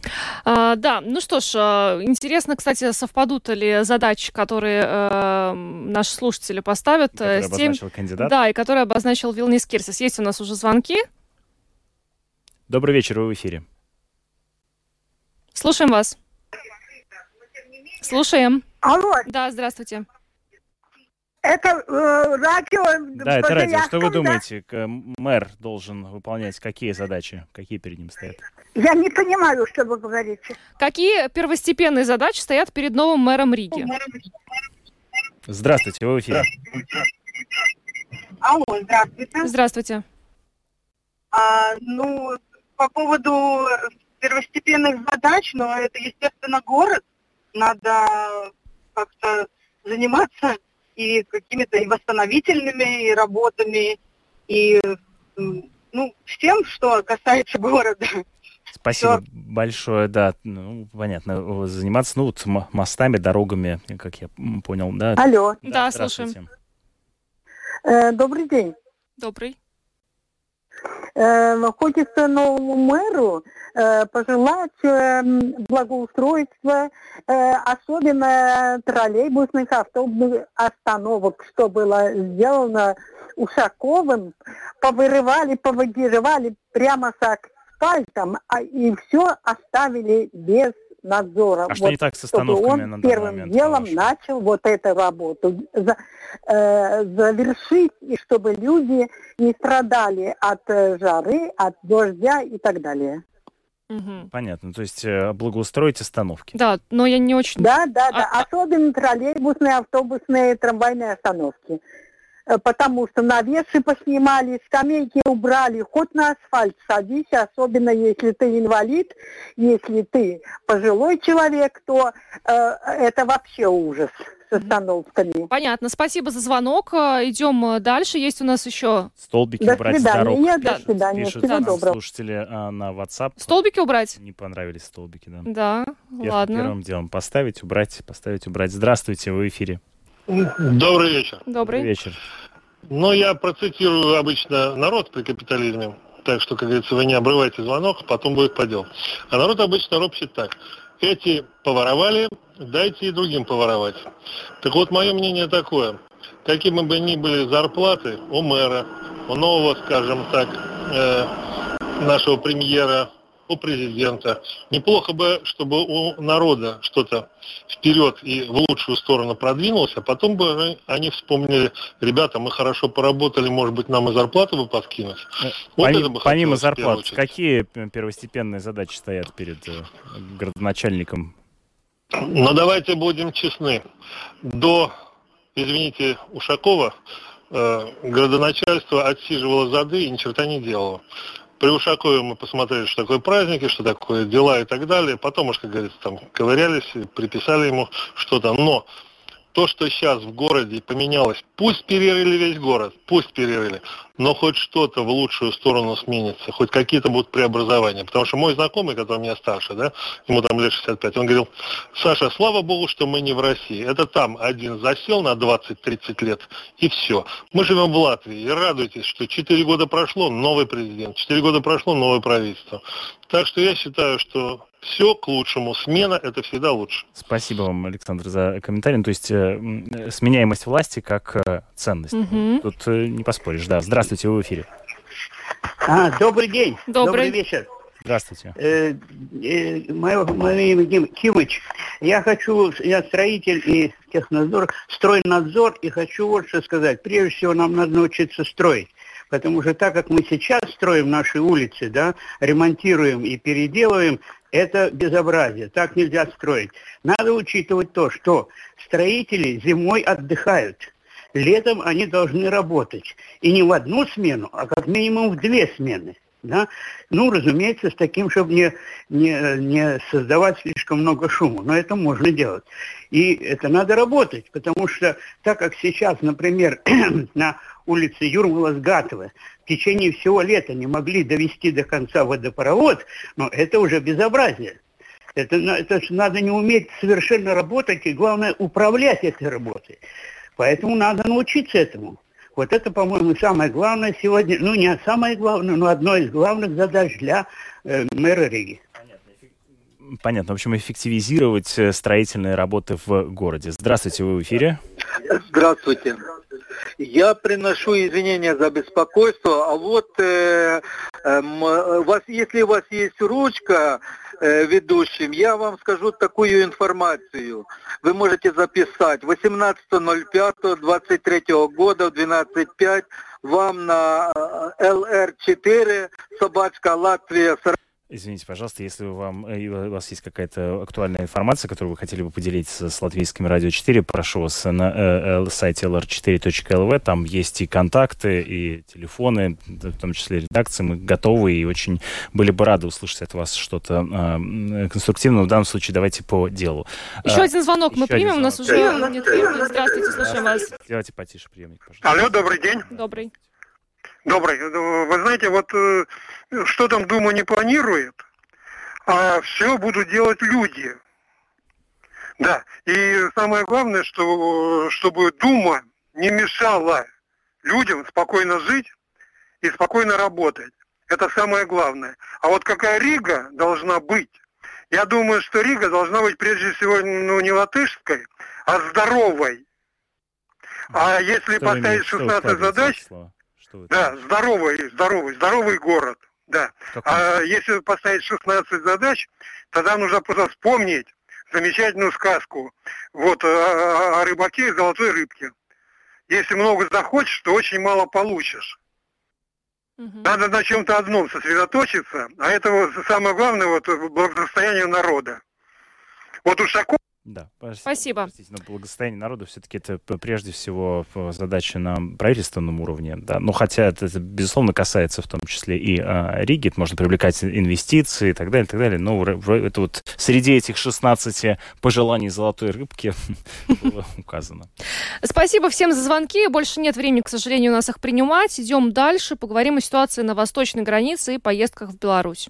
S4: а, да, ну что ж, а, интересно, кстати, совпадут ли задачи, которые э, наши слушатели поставят
S5: которые с тем, кандидат.
S4: да, и которые обозначил Вилнис Кирсис. Есть у нас уже звонки.
S5: Добрый вечер, вы в эфире.
S4: Слушаем вас. Слушаем.
S11: Алло.
S4: Да, здравствуйте.
S11: Это э, радио.
S5: Да, это радио. Что вы думаете, мэр должен выполнять какие задачи, какие перед ним стоят?
S11: Я не понимаю, что вы говорите.
S4: Какие первостепенные задачи стоят перед новым мэром Риги?
S5: Здравствуйте, вы в эфире.
S11: Алло, здравствуйте.
S4: Здравствуйте.
S11: А, ну, по поводу первостепенных задач, но ну, это, естественно, город. Надо как-то заниматься и какими-то и восстановительными и работами, и ну, всем, что касается города.
S5: Спасибо Все. большое, да, ну, понятно, заниматься, ну, вот мостами, дорогами, как я понял, да?
S11: Алло.
S4: Да, да слушаем.
S11: Э, добрый день.
S4: Добрый.
S11: Э, хочется новому мэру э, пожелать э, благоустройства, особенно троллейбусных автобусных остановок, что было сделано Ушаковым, повырывали, повыдерживали прямо с асфальтом, а, и все оставили без надзора.
S5: А вот, что не так с остановками
S11: он
S5: на
S11: первым
S5: момент,
S11: делом начал вот эту работу за, э, завершить, и чтобы люди не страдали от э, жары, от дождя и так далее.
S5: Угу. Понятно, то есть э, благоустроить остановки.
S4: Да, но я не очень...
S11: Да, да, да, а... особенно троллейбусные, автобусные, трамвайные остановки. Э, потому что навесы поснимали, скамейки убрали, хоть на асфальт садись, особенно если ты инвалид, если ты пожилой человек, то э, это вообще ужас с остановками.
S4: Понятно, спасибо за звонок. Э, идем э, дальше. Есть у нас еще...
S5: Столбики
S11: до
S5: убрать
S11: свидания.
S5: с дорог.
S11: Нет, до свидания.
S5: Пишут
S11: Всего доброго.
S5: слушатели а, на WhatsApp.
S4: Столбики убрать?
S5: Не понравились столбики, да.
S4: Да,
S5: Пер-
S4: ладно.
S5: Первым делом поставить, убрать, поставить, убрать. Здравствуйте, вы в эфире.
S12: Добрый вечер.
S4: Добрый.
S5: Добрый вечер.
S12: Ну, я процитирую обычно народ при капитализме. Так что, как говорится, вы не обрывайте звонок, потом будет подел. А народ обычно ропщет так. Эти поворовали, дайте и другим поворовать. Так вот, мое мнение такое. Какими бы ни были зарплаты у мэра, у нового, скажем так, э, нашего премьера, у президента. Неплохо бы, чтобы у народа что-то вперед и в лучшую сторону продвинулось, а потом бы они вспомнили, ребята, мы хорошо поработали, может быть, нам и зарплату бы подкинуть.
S5: Э, вот Пони- бы помимо зарплат, какие первостепенные задачи стоят перед э, городоначальником?
S12: Ну, давайте будем честны. До, извините, Ушакова э, городоначальство отсиживало зады и ни черта не делало. При Ушакове мы посмотрели, что такое праздники, что такое дела и так далее. Потом уж, как говорится, там ковырялись, приписали ему что-то. Но то, что сейчас в городе поменялось, пусть перерыли весь город, пусть перерыли, но хоть что-то в лучшую сторону сменится, хоть какие-то будут преобразования. Потому что мой знакомый, который меня старше, да, ему там лет 65, он говорил, Саша, слава богу, что мы не в России. Это там один засел на 20-30 лет, и все. Мы живем в Латвии, и радуйтесь, что 4 года прошло, новый президент, 4 года прошло, новое правительство. Так что я считаю, что все к лучшему. Смена – это всегда лучше.
S5: Спасибо вам, Александр, за комментарий. Ну, то есть э, сменяемость власти как э, ценность. Угу. Тут э, не поспоришь. Да, здравствуйте, вы в эфире.
S13: А, добрый день.
S4: Добрый.
S13: добрый вечер.
S5: Здравствуйте.
S13: Э, э, мое, мое имя Кимыч. Я хочу, я строитель и технадзор, стройнадзор, и хочу вот что сказать. Прежде всего, нам надо научиться строить. Потому что так как мы сейчас строим наши улицы, да, ремонтируем и переделываем, это безобразие. Так нельзя строить. Надо учитывать то, что строители зимой отдыхают. Летом они должны работать. И не в одну смену, а как минимум в две смены. Да? Ну, разумеется, с таким, чтобы не, не, не создавать слишком много шума. Но это можно делать. И это надо работать, потому что так как сейчас, например, на улице Юрмала-Сгатова в течение всего лета не могли довести до конца водопровод, но это уже безобразие. Это, это надо не уметь совершенно работать и, главное, управлять этой работой. Поэтому надо научиться этому. Вот это, по-моему, самое главное сегодня, ну не самое главное, но одно из главных задач для э, мэра Риги.
S5: Понятно. В общем, эффективизировать э, строительные работы в городе. Здравствуйте, вы в эфире.
S14: Здравствуйте. Я приношу извинения за беспокойство, а вот э, э, вас, если у вас есть ручка э, ведущим, я вам скажу такую информацию. Вы можете записать 18.05.23 года в 12.05 вам на ЛР4 э, собачка Латвия
S5: Извините, пожалуйста, если вам, э, у вас есть какая-то актуальная информация, которую вы хотели бы поделиться с латвийским радио 4, прошу вас на э, э сайте lr4.lv, там есть и контакты, и телефоны, в том числе редакции, мы готовы и очень были бы рады услышать от вас что-то э, конструктивное. В данном случае давайте по делу.
S4: Еще а, один звонок мы примем, у нас уже нет. Здравствуйте, слушаем вас.
S5: Сделайте потише приемник, пожалуйста.
S15: Алло, добрый день.
S4: Добрый.
S15: Добрый. Вы знаете, вот что там Дума не планирует, а все будут делать люди. Да, и самое главное, что, чтобы Дума не мешала людям спокойно жить и спокойно работать. Это самое главное. А вот какая Рига должна быть? Я думаю, что Рига должна быть прежде всего ну, не латышской, а здоровой. А если поставить 16 задач, да, здоровый, здоровый, здоровый город – да. А если поставить 16 задач, тогда нужно просто вспомнить замечательную сказку вот, о, о рыбаке и золотой рыбке. Если много захочешь, то очень мало получишь. Угу. Надо на чем-то одном сосредоточиться, а это вот самое главное вот благосостояние народа. Вот Ушаков
S5: да,
S4: спасибо.
S5: Простите, но благосостояние народа все-таки это прежде всего задача на правительственном уровне, да. Но хотя это, это безусловно касается в том числе и а, Риги, это можно привлекать инвестиции и так далее, и так далее. Но это вот среди этих 16 пожеланий золотой рыбки было указано.
S4: Спасибо всем за звонки. Больше нет времени, к сожалению, у нас их принимать. Идем дальше, поговорим о ситуации на восточной границе и поездках в Беларусь.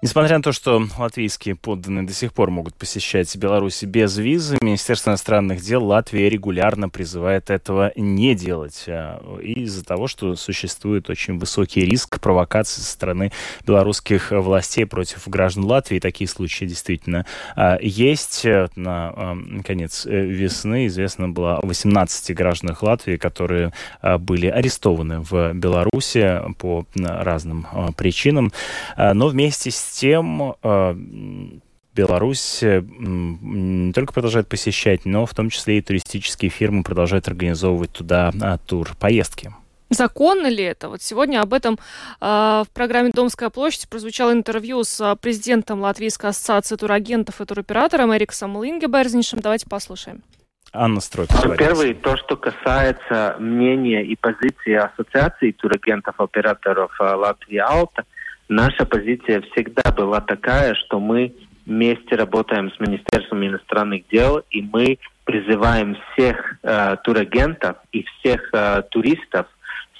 S5: Несмотря на то, что латвийские подданные до сих пор могут посещать Беларусь без визы, Министерство иностранных дел Латвии регулярно призывает этого не делать а, из-за того, что существует очень высокий риск провокации со стороны белорусских властей против граждан Латвии. Такие случаи действительно а, есть. На а, конец э, весны известно было о 18 гражданах Латвии, которые были арестованы в Беларуси по разным причинам. Но вместе с тем э, Беларусь э, не только продолжает посещать, но в том числе и туристические фирмы продолжают организовывать туда а, тур поездки.
S4: Законно ли это? Вот сегодня об этом э, в программе «Домская площадь» прозвучало интервью с президентом Латвийской ассоциации турагентов и туроператором Эриксом Лингеберзнишем. Давайте послушаем.
S5: Анна Стройк.
S16: Ну, первый, то, что касается мнения и позиции Ассоциации турагентов-операторов э, Латвии Алта, наша позиция всегда была такая, что мы вместе работаем с Министерством иностранных дел, и мы призываем всех э, турагентов и всех э, туристов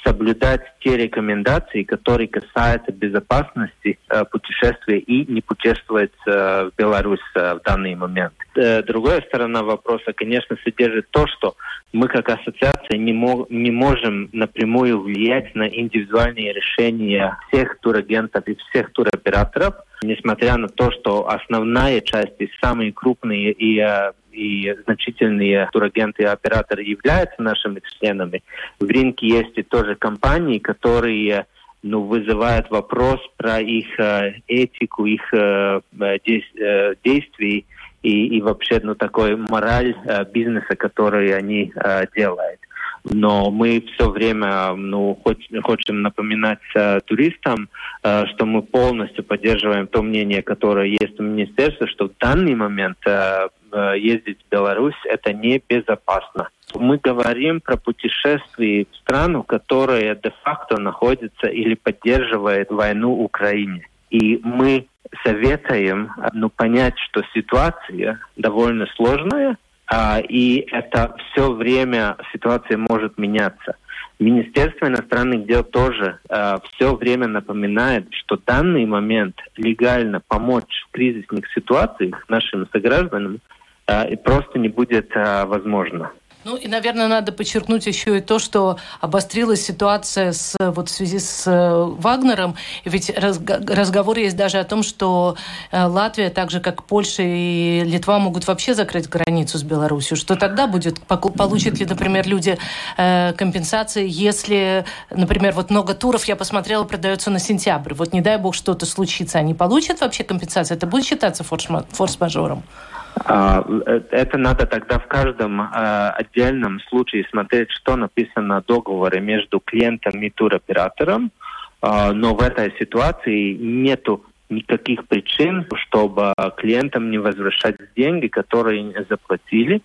S16: соблюдать те рекомендации, которые касаются безопасности э, путешествия и не путешествовать э, в Беларусь э, в данный момент. Э, другая сторона вопроса, конечно, содержит то, что мы как ассоциация не, мог, не можем напрямую влиять на индивидуальные решения всех турагентов и всех туроператоров, несмотря на то, что основная часть и самые крупные и э, и значительные турагенты и операторы являются нашими членами. В рынке есть и тоже компании, которые ну, вызывают вопрос про их э, этику, их э, э, действий и, и вообще ну, такой мораль э, бизнеса, который они э, делают. Но мы все время ну, хотим напоминать э, туристам, э, что мы полностью поддерживаем то мнение, которое есть у министерства, что в данный момент э, Э, ездить в Беларусь, это небезопасно. Мы говорим про путешествие в страну, которая де-факто находится или поддерживает войну в Украине. И мы советуем ну, понять, что ситуация довольно сложная, а, и это все время ситуация может меняться. Министерство иностранных дел тоже э, все время напоминает, что данный момент легально помочь в кризисных ситуациях нашим согражданам Э, просто не будет э, возможно.
S17: Ну и, наверное, надо подчеркнуть еще и то, что обострилась ситуация с, вот в связи с э, Вагнером. Ведь разговор есть даже о том, что Латвия, так же как Польша и Литва, могут вообще закрыть границу с Беларусью. Что тогда будет? Получат ли, например, люди компенсации, если, например, вот много туров, я посмотрела, продается на сентябрь. Вот не дай бог что-то случится, они получат вообще компенсацию? Это будет считаться форс-мажором?
S16: А, э, это надо тогда в каждом а, отдельном случае смотреть, что написано в договоре между клиентом и туроператором. А, но в этой ситуации нету никаких причин, чтобы клиентам не возвращать деньги, которые заплатили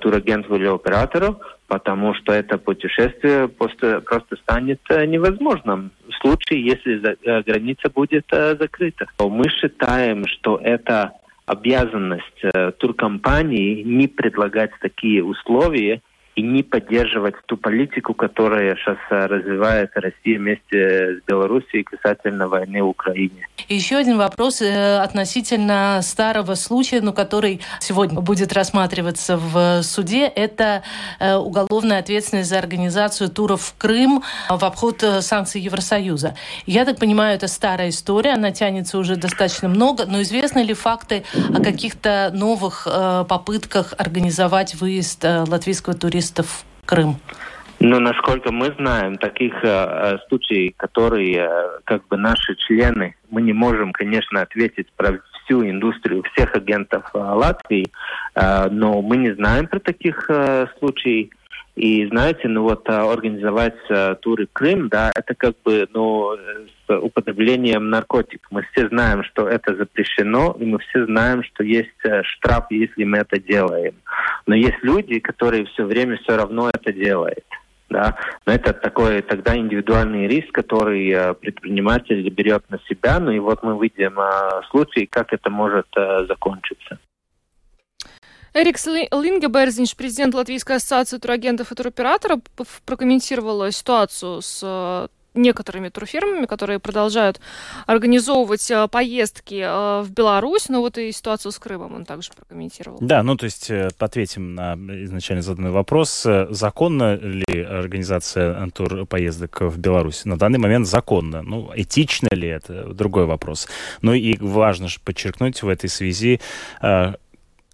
S16: турагенту или оператору, потому что это путешествие просто, просто станет э, невозможным в случае, если э, граница будет закрыта. Мы считаем, что это обязанность э, туркомпании не предлагать такие условия и не поддерживать ту политику, которая сейчас э, развивает Россия вместе с Белоруссией касательно войны в Украине.
S17: еще один вопрос э, относительно старого случая, ну, который сегодня будет рассматриваться в суде. Это э, уголовная ответственность за организацию туров в Крым в обход санкций Евросоюза. Я так понимаю, это старая история, она тянется уже достаточно много, но известны ли факты о каких-то новых попытках организовать выезд латвийского туриста туристов в Крым?
S16: Ну, насколько мы знаем, таких э, э, случаев, которые э, как бы наши члены, мы не можем, конечно, ответить про всю индустрию, всех агентов э, Латвии, э, но мы не знаем про таких э, случаев. И знаете, ну вот а, организовать а, туры в Крым, да, это как бы, ну, с употреблением наркотиков. Мы все знаем, что это запрещено, и мы все знаем, что есть а, штраф, если мы это делаем. Но есть люди, которые все время все равно это делают. Да, но это такой тогда индивидуальный риск, который э, предприниматель берет на себя. Ну и вот мы видим э, случай, как это может э, закончиться.
S4: Эрикс Лингеберзинш, президент Латвийской ассоциации турагентов и туроператоров, прокомментировал ситуацию с э, некоторыми турфирмами, которые продолжают организовывать э, поездки э, в Беларусь, но вот и ситуацию с Крымом он также прокомментировал.
S5: Да, ну то есть ответим на изначально заданный вопрос. Законна ли организация турпоездок в Беларусь? На данный момент законно. Ну, этично ли это? Другой вопрос. Ну и важно же подчеркнуть в этой связи,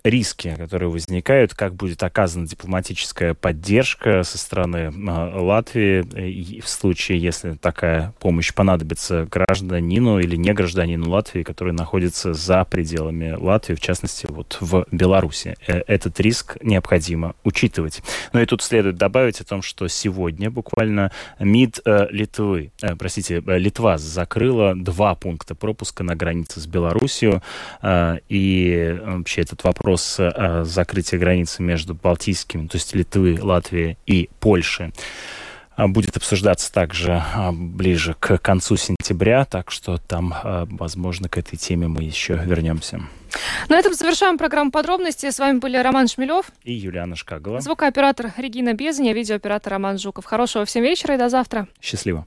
S5: риски, которые возникают, как будет оказана дипломатическая поддержка со стороны э, Латвии в случае, если такая помощь понадобится гражданину или не гражданину Латвии, который находится за пределами Латвии, в частности, вот в Беларуси. Э, этот риск необходимо учитывать. Но и тут следует добавить о том, что сегодня буквально МИД э, Литвы, э, простите, Литва закрыла два пункта пропуска на границе с Беларусью, и вообще этот вопрос вопрос закрытия границы между Балтийскими, то есть Литвы, Латвии и Польши будет обсуждаться также ближе к концу сентября, так что там, возможно, к этой теме мы еще вернемся.
S4: На этом завершаем программу подробности. С вами были Роман Шмелев
S5: и Юлиана Шкагова.
S4: Звукооператор Регина Безня, видеооператор Роман Жуков. Хорошего всем вечера и до завтра.
S5: Счастливо.